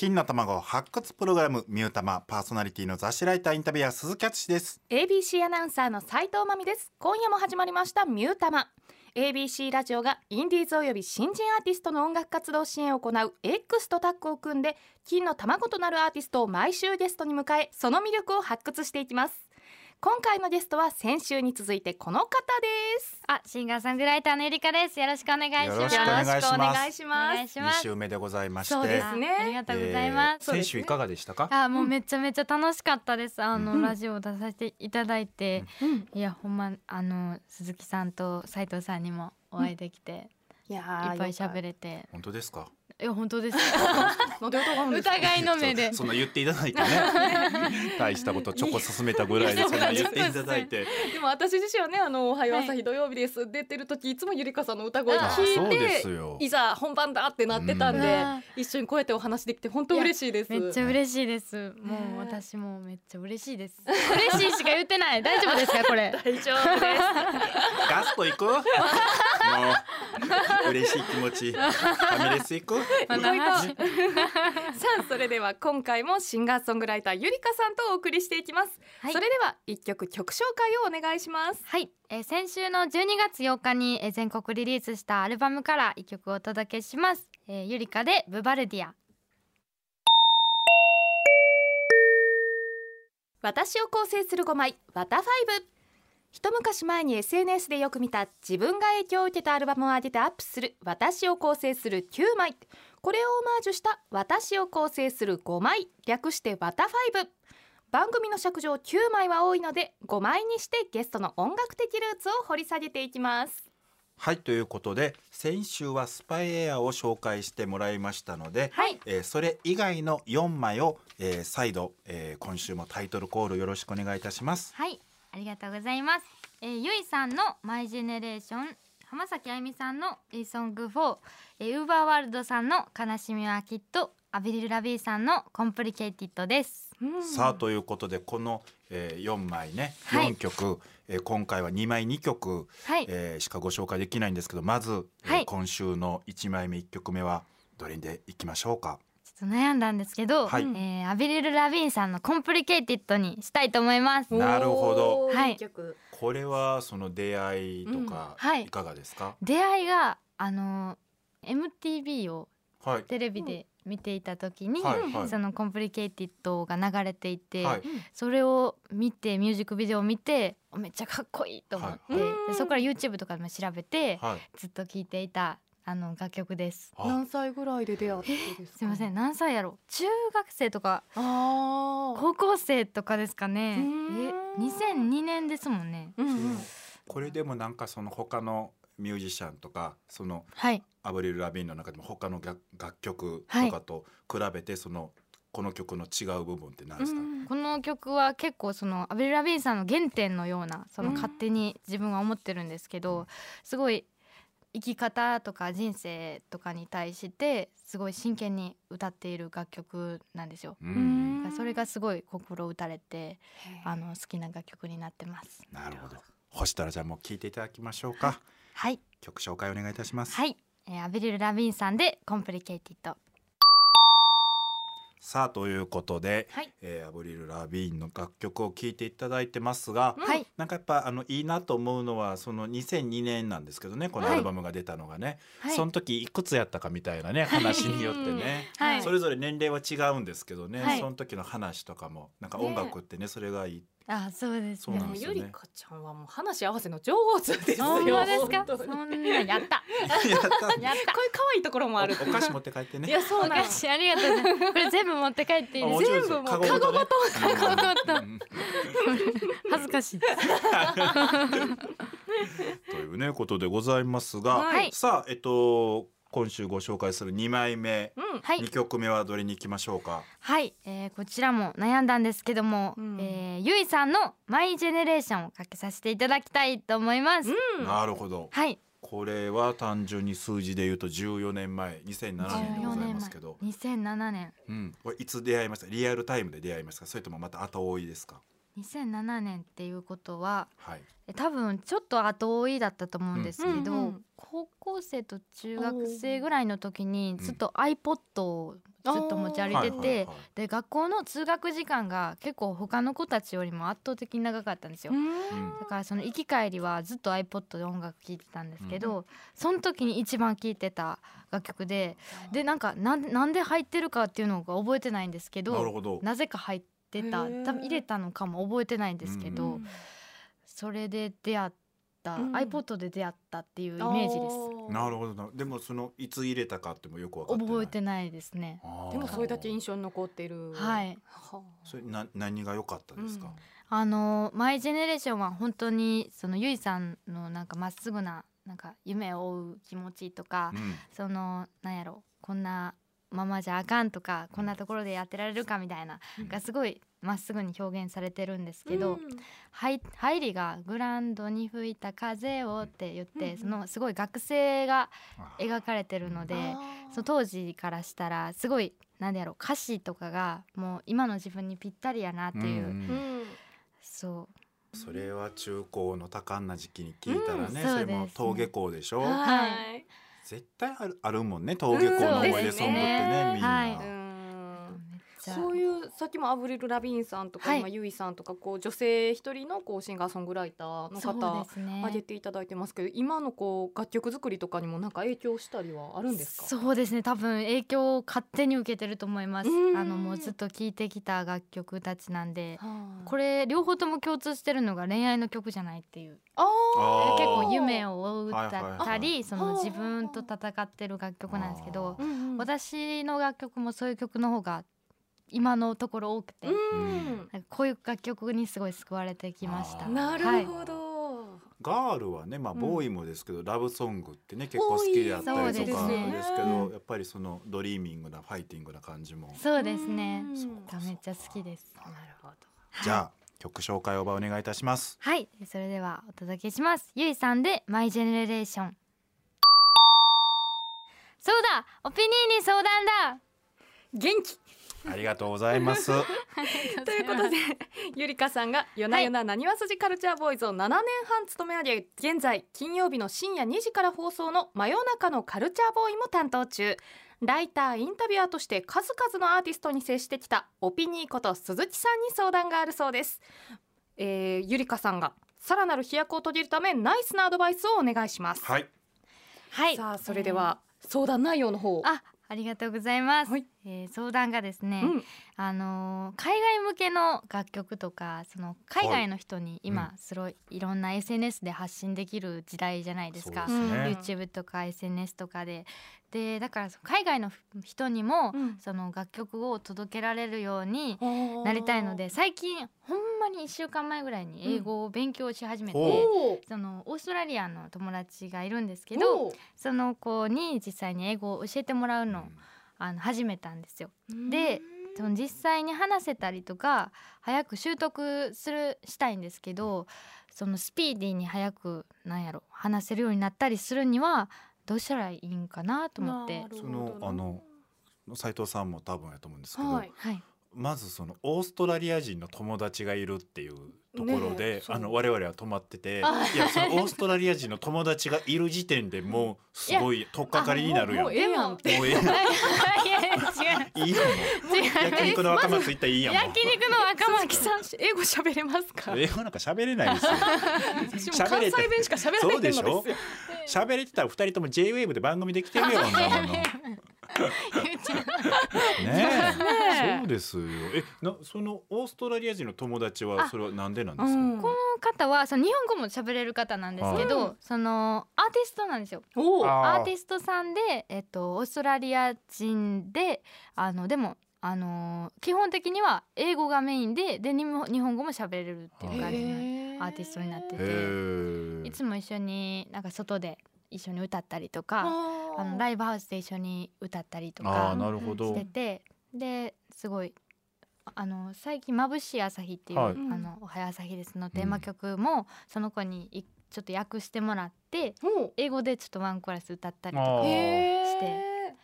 金の卵発掘プログラムミュータマパーソナリティの雑誌ライターインタビュアー鈴木敦です。ABC アナウンサーの斉藤真美です。今夜も始まりました。ミュータマ。ABC ラジオがインディーズおよび新人アーティストの音楽活動支援を行う X とタッグを組んで金の卵となるアーティストを毎週ゲストに迎えその魅力を発掘していきます。今回のゲストは先週に続いてこの方です。あ、シンガーソングライターのゆりかです。よろしくお願いします。よろしくお願いします。よろしくお願いしおます。二願いします。週目でございましてそうですね。あありがとうございます。そうですね先週いかがでしたか？あ、もうめちゃめちゃ楽しかったです。あの、うんラジオを出させていただいて、うん。いやほんまあの鈴木さんと斉藤さんにもお会いできて、いやいっぱい喋れれて、本当ですか？いや本当です。疑いの目でそ。そんな言っていただいてね 大したことちょこ進めたぐらいでそんな言っていただいてでも私自身はねあのおはよう朝日土曜日です、出てる時いつもゆりかさんの歌声聞そうでいてすよいざ本番だってなってたんで、うん一緒にこうやってお話できて本当嬉しいですめっちゃ嬉しいです。もう私もめっちゃ嬉しいです。嬉しいしか言ってない。大丈夫ですかこれ？大丈夫ですガスト行くもう嬉しい気持ちファミレス行く さあそれでは今回もシンガーソングライターゆりかさんとお送りしていきます、はい。それでは一曲曲紹介をお願いします。はい、えー先週の12月8日に、えー全国リリースしたアルバムから一曲をお届けします、えー、ゆりかでブバルディア。私を構成する5枚「ワタファイブ一昔前に SNS でよく見た自分が影響を受けたアルバムを上げてアップする私を構成する9枚これをオマージュした私を構成する5枚略してワタファイブ番組の尺上9枚は多いので5枚にしてゲストの音楽的ルーツを掘り下げていきますはいということで先週はスパイエアを紹介してもらいましたので、はい。えーそれ以外の4枚を、えー再度、えー今週もタイトルコールよろしくお願いいたしますはいありがとうございます、えー、 YUIさんの My Generation 浜崎あゆみさんの A Song for、えー、 UVERworldさんの悲しみはきっとアヴリル・ラヴィーンさんの Complicated です。さあということでこの、えー、4枚ねはい。4曲、えー今回は2枚2曲、はい、えーしかご紹介できないんですけどまず、えーはい。今週の1枚目1曲目はどれでいきましょうか？悩んだんですけど、はい。えーアヴリル・ラヴィーンさんの Complicated にしたいと思います。なるほど。はい。これはその出会いとかうん。はい。いかがですか、出会いがあの MTV をはい。テレビで見ていた時に、はいはい。その Complicated が流れていて、はい。それを見てミュージックビデオを見てめっちゃかっこいいと思って、はい。はいでそこから YouTube とかでも調べて、はい。ずっと聴いていたあの楽曲です。あ。何歳ぐらいで出会ってですか？すいません。何歳やろ中学生とか高校生とかですかね。え2002年ですもんね。うんうん。これでもなんかその他のミュージシャンとかそのはい。アブリル・ラビーンの中でも他の楽楽曲とかと比べてそのこの曲の違う部分って何ですか、この曲は結構そのアベル・ラビーンさんの原点のようなそのうん。勝手に自分は思ってるんですけどすごい生き方とか人生とかに対してすごい真剣に歌っている楽曲なんですよ。うん。それがすごい心打たれてあの好きな楽曲になってます。なるほど。星太郎ちゃんも聞いていただきましょうか。はい。曲紹介お願いいたします、はい、えーアヴリル・ラヴィーンさんで Complicated。さあということで、はい。えーアヴリル・ラヴィーンの楽曲を聴いていただいてますが、うん。はい。なんかやっぱあのいいなと思うのはその2002年なんですけどねこのはい。アルバムが出たのがね、はい。その時いくつやったかみたいなね話によってね、はい。それぞれ年齢は違うんですけどね、はい。その時の話とかもなんか音楽ってねそれがいいあそうですね。もうよりかちゃんはもう話合わせの上手ですよ。ですか？そんなやった。やった。やった。こういう可愛いところもある。おお菓子持って帰ってね。いやそうおなん菓子ありがとうございますこれ全部持って帰っていい全部もうカゴごとね。カゴごと。うん。恥ずかしい。というねことでございますが、はい。さあえっと今週ご紹介する2枚目、うん。はい。2曲目はどれに行きましょうか？はい、えーこちらも悩んだんですけども、うん。えーゆいさんのマイジェネレーションをかけさせていただきたいと思います、うん。なるほど。はい。これは単純に数字で言うと14年前2007年でございますけど、2007年。うん、これいつ出会いました？リアルタイムで出会いましたか？それともまた後追いですか？2007年っていうことははい。え多分ちょっと後追いだったと思うんですけど、うんうんうん。高校生と中学生ぐらいの時にずっと iPod をずっと持ち歩いてはいはいてはい。で学校の通学時間が結構他の子たちよりも圧倒的に長かったんですよ。うん。だからその行き帰りはずっと iPod で音楽聴いてたんですけど、その時に一番聴いてた楽曲ででなんかなんなんで入ってるかっていうのが覚えてないんですけどなるほど。なぜか入ってた。へー。多分入れたのかも覚えてないんですけど、うん。それで出会った、うん。iPod で出会ったっていうイメージです。なるほどな。でもそのいつ入れたかってもよく分かってない。覚えてないですね。でもそれだけ印象に残ってる。はい。はあ。それな何が良かったですか、あのマイジェネレーションは本当にそのゆいさんのなんかまっすぐななんか夢を追う気持ちとか、うん。そのなんやろこんなままじゃあかんとかこんなところでやってられるかみたいな、うん。がすごいまっすぐに表現されてるんですけど、うん。はい入りが「グランドに吹いた風を」って言って、うんそのすごい学生があ描かれてるので。その当時からしたらすごいなんでやろう歌詞とかがもう今の自分にぴったりやなっていう、んうんそう。それは中高の多感な時期に聞いたらね、うん。それそうですも登下校でしょ、はい絶対あるあるもんね登下校の思い出ソングってね、うんみんな、はいそういうさっきもアブリル・ラビーンさんとか、はい。今ユイさんとかこう女性一人のこうシンガーソングライターの方ね。挙げていただいてますけど今のこう楽曲作りとかにもなんか影響したりはあるんですか？そうですね。多分影響を勝手に受けてると思います。うん。あのもうずっと聴いてきた楽曲たちなんで。はあ。これ両方とも共通してるのが恋愛の曲じゃないっていう。あ結構夢を追うだったりその自分と戦ってる楽曲なんですけど私の楽曲もそういう曲の方が今のところ多くて、うん。こういう楽曲にすごい救われてきました。なはい。るほど、ガールはねまあうん。ボーイもですけど、ラブソングってね結構好きであったりとかですね。ですけど、うんやっぱりその dreaming な fighting な感じも。そうですね。めっちゃ好きです。なるほど。じゃあ曲紹介をお願いいたします。はい、それではお届けします。ゆいさんでマイジェネレーション。そうだ、オピニーに相談だ。元気ありがとうございます。ということでゆりかさんが夜な夜ななにわ筋カルチャーボーイズを7年半務め上げ現在金曜日の深夜2時から放送の真夜中のカルチャーボーイも担当中。ライターインタビュアーとして数々のアーティストに接してきたオピニーこと鈴木さんに相談があるそうです、えー、ゆりかさんがさらなる飛躍を遂げるためナイスなアドバイスをお願いします、はい。はい。さあそれでは相談内容の方あ、ありがとうございます。はい。えー相談がですね、うん。あのー海外向けの楽曲とかその海外の人に今すごいいろんな SNS で発信できる時代じゃないですか。そうですね、YouTube とか SNS とかで。でだからその海外の人にも、うん。その楽曲を届けられるようにななりたいので最近ほんまに1週間前ぐらいに英語を勉強し始めて、う。んそのオーストラリアの友達がいるんですけどその子に実際に英語を教えてもらうのをあの始めたんですよ。でその実際に話せたりとか早く習得するしたいんですけどそのスピーディーに早くなんやろ話せるようになったりするにはどうしたらいいんかなと思って。そのあの斉藤さんも多分やと思うんですけど、はい。はい、まずそのオーストラリア人の友達がいるっていうところねでえ、そう。あの我々は泊まってていあやそのオーストラリア人の友達がいる時点でもうすごい取っかかりになるやん。もうもうええやんって。ええ。や んいやいや違う。いいの違う。焼肉の若松行ったらいいやんもう。焼肉の若鈴木さん英語喋れますか？英語なんか喋れないですよ。関西弁しか喋らないのですよ。喋れてたら二人とも J-WAVE で番組できてるよ ねえそうですよ。えなそのオーストラリア人の友達はあそれはなんでなんですか、うん。この方はその日本語も喋れる方なんですけど、うんそのアーティストなんですよ。おー。あアーティストさんで、えっと、オーストラリア人であのでもあの基本的には英語がメインでで日本日本語も喋れるっていう感じのへアーティストになってへてー。いつも一緒になんか外で一緒に歌ったりとかああのライブハウスで一緒に歌ったりとかなるほど。しててですごいあの最近「眩しい朝日」っていう「はい。あのおはよう朝日です」のテーマ曲もその子にいちょっと訳してもらっても英語でちょっとワンコーラス歌ったりとかあー。うへ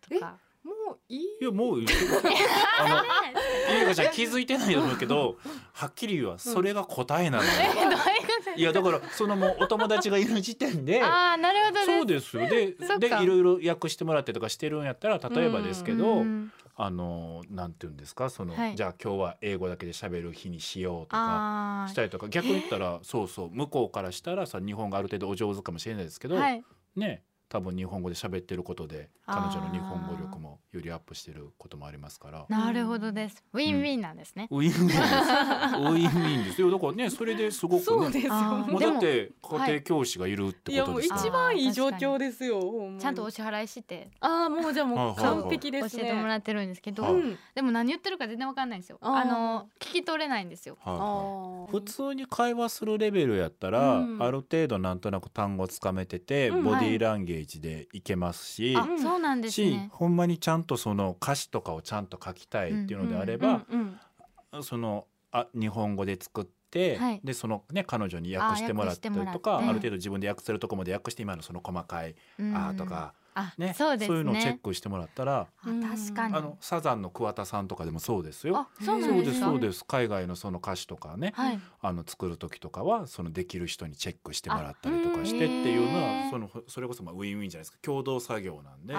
とか。ーもういい？いやもう あのゆりかちゃん気づいてないと思うけどはっきり言うわそれが答えなのよ、ういうこといやだからそのもうお友達がいる時点でああなるほどそうですよ。ででいろいろ訳してもらってとかしてるんやったら例えばですけど、うんあのなんていうんですか？その、はい。じゃあ今日は英語だけで喋る日にしようとかあしたりとか。逆に言ったらそうそう。向こうからしたらさ日本がある程度お上手かもしれないですけど、ーはい。ね多分日本語で喋ってることで彼女の日本語力もよりアップしてることもありますから。なるほどです。ウィンウィンなんですね、ウィンウィンです。ウィンウィンですよ。だからね、それですごくね。そうですよ。もうでもだって家庭教師がいるっていやもうことですから。一番いい状況ですよちゃんとお支払いしてああもうじゃあもう完璧教えですね。てもらってるんですけど、はい。うんでも何言ってるか全然わかんないんですよ。あの聞き取れないんですよ。はい普通に会話するレベルやったら、うん。ある程度なんとなく単語つかめてて、うん。ボディーランゲージでいけますし、あ、うんそうなんですほんまにちゃんとその歌詞とかをちゃんと書きたいっていうのであれば、そのあ日本語で作って、はい。でそのね彼女に訳してもらったりとかある程度自分で訳せるとこまで訳して今のその細かい「うんあ」とか、あねそうですね。いうのをチェックしてもらったら、あ確かに。あのサザンの桑田さんとかでもそうですよ。あそうですそうです海外のその歌詞とかね、はい。あの作る時とかはそのできる人にチェックしてもらったりとかしてっていうのはそのそれこそまあウィンウィンじゃないですか。共同作業なんで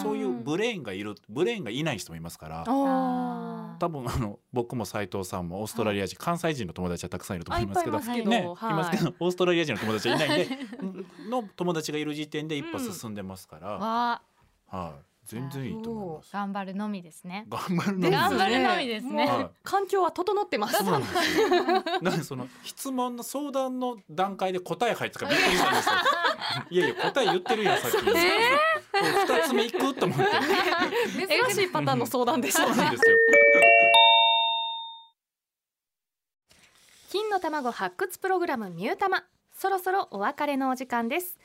そういうブレーンがいるブレーンがいない人もいますからあ多分あの僕も斉藤さんもオーストラリア人、関西人の友達はたくさんいると思いますけどあいっぱいいますけどね、はい。いますけどオーストラリア人の友達はいないんで の友達がいる時点で一歩進んでますから、わはい、全然いいと思います。頑張るのみですね頑張るのですね頑張るのみですね環境は整ってますそうなんですよ。なんでその質問の相談の段階で答え入ってたからびっくりしたんですよ。いやいや答え言ってるやんさっき。二つ目行くと思って。珍しいパターンの相談でしたそうなんですよ。金の卵発掘プログラムミュータマそろそろお別れのお時間です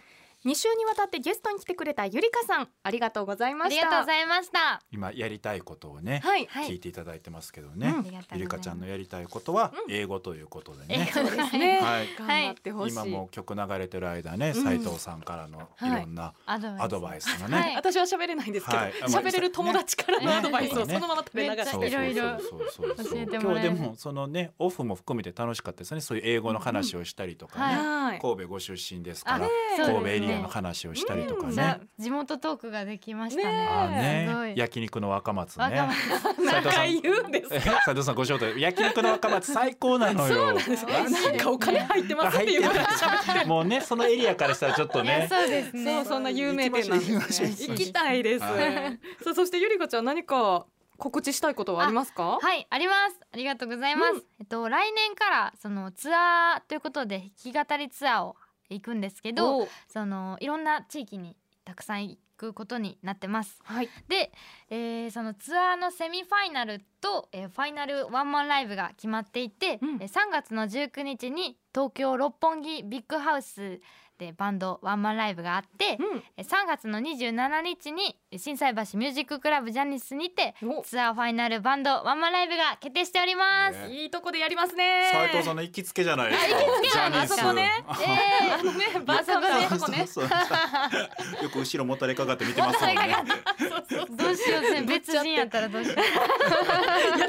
2週にわたってゲストに来てくれたゆりかさんありがとうございあました。りがとうございました。今やりたいことをね、はい。はい。聞いていただいてますけどね。うございますゆりかちゃんのやりたいことは英語ということでね。そうですね、はい。頑張ってほしい、今も曲流れてる間ね、うん。斉藤さんからのい。ろんなアドバイス。アドバイスがね。はい。私は喋れないんですけどはい。喋、れる友達からのね。アドバイスをね。そのまま食べながら。いろいろそうそうそう教えてもらえる。今日でもそのねオフも含めて楽しかったですね。そういう英語の話をしたりとかね、はい。神戸ご出身ですから、神戸エリアの話をしたりとかね、じゃあ地元トークができましたね。ね焼肉の若松ね。斉藤さん。言うんですえ斉藤さんご招待。焼肉の若松最高なのよ。なんかお金入ってますっていう。ぐらい喋って。もうねそのエリアからしたらちょっとね。そうですね。そうそんな有名店なんで。す行きたいです、はい。そうそしてゆりかちゃん何か告知したいことはありますか？はいあります。ありがとうございます、うん。えっと来年からそのツアーということで弾き語りツアーを行くんですけどそのいろんな地域にたくさん行くことになってます。はい。で、えーそのツアーのセミファイナルと、えーファイナルワンマンライブが決まっていて、うん。えー3月の19日に東京六本木ビッグハウスでバンドワンマンライブがあって、うん。えー3月の27日に心斎橋ミュージッククラブジャニスにてお。ツアーファイナルバンドワンマンライブが決定しております。ね。いいとこでやりますね。斉藤さんの行きつけじゃないですか。あ行きつけなのジャニス。あそこね。えあのねバーカのとこねそうそうそうよく後ろもたれかかって見てますもんね。ー、どうしよう。ぜ別人やったらどうしよう。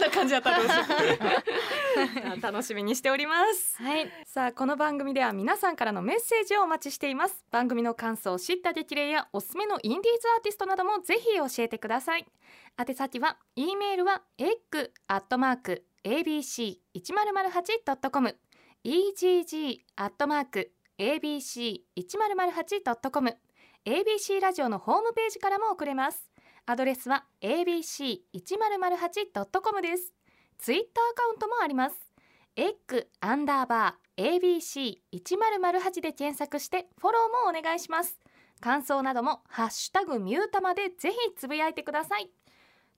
嫌な感じだったらどうしよう楽しみにしております。はい、さあこの番組では皆さんからのメッセージをお待ちしています。番組の感想知った激励やおすすめのインディーズアーティストなどもぜひ教えてください。宛先は e メールは egg アットマーク abc 一0 0 8 com egg アットマーク abc 一0 0 8 com ABC ラジオのホームページからも送れますアドレスは abc 一0 0 8 com です。ツイッターアカウントもあります。エッグアンダーバー ABC 一0 0 8で検索してフォローもお願いします。感想などもハッシュタグミュータマでぜひつぶやいてください。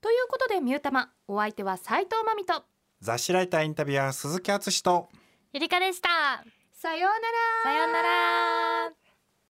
ということでミュータマお相手は斉藤真美と。雑誌ライターインタビュアー鈴木敦と。ゆりかでした。さようなら。さようなら。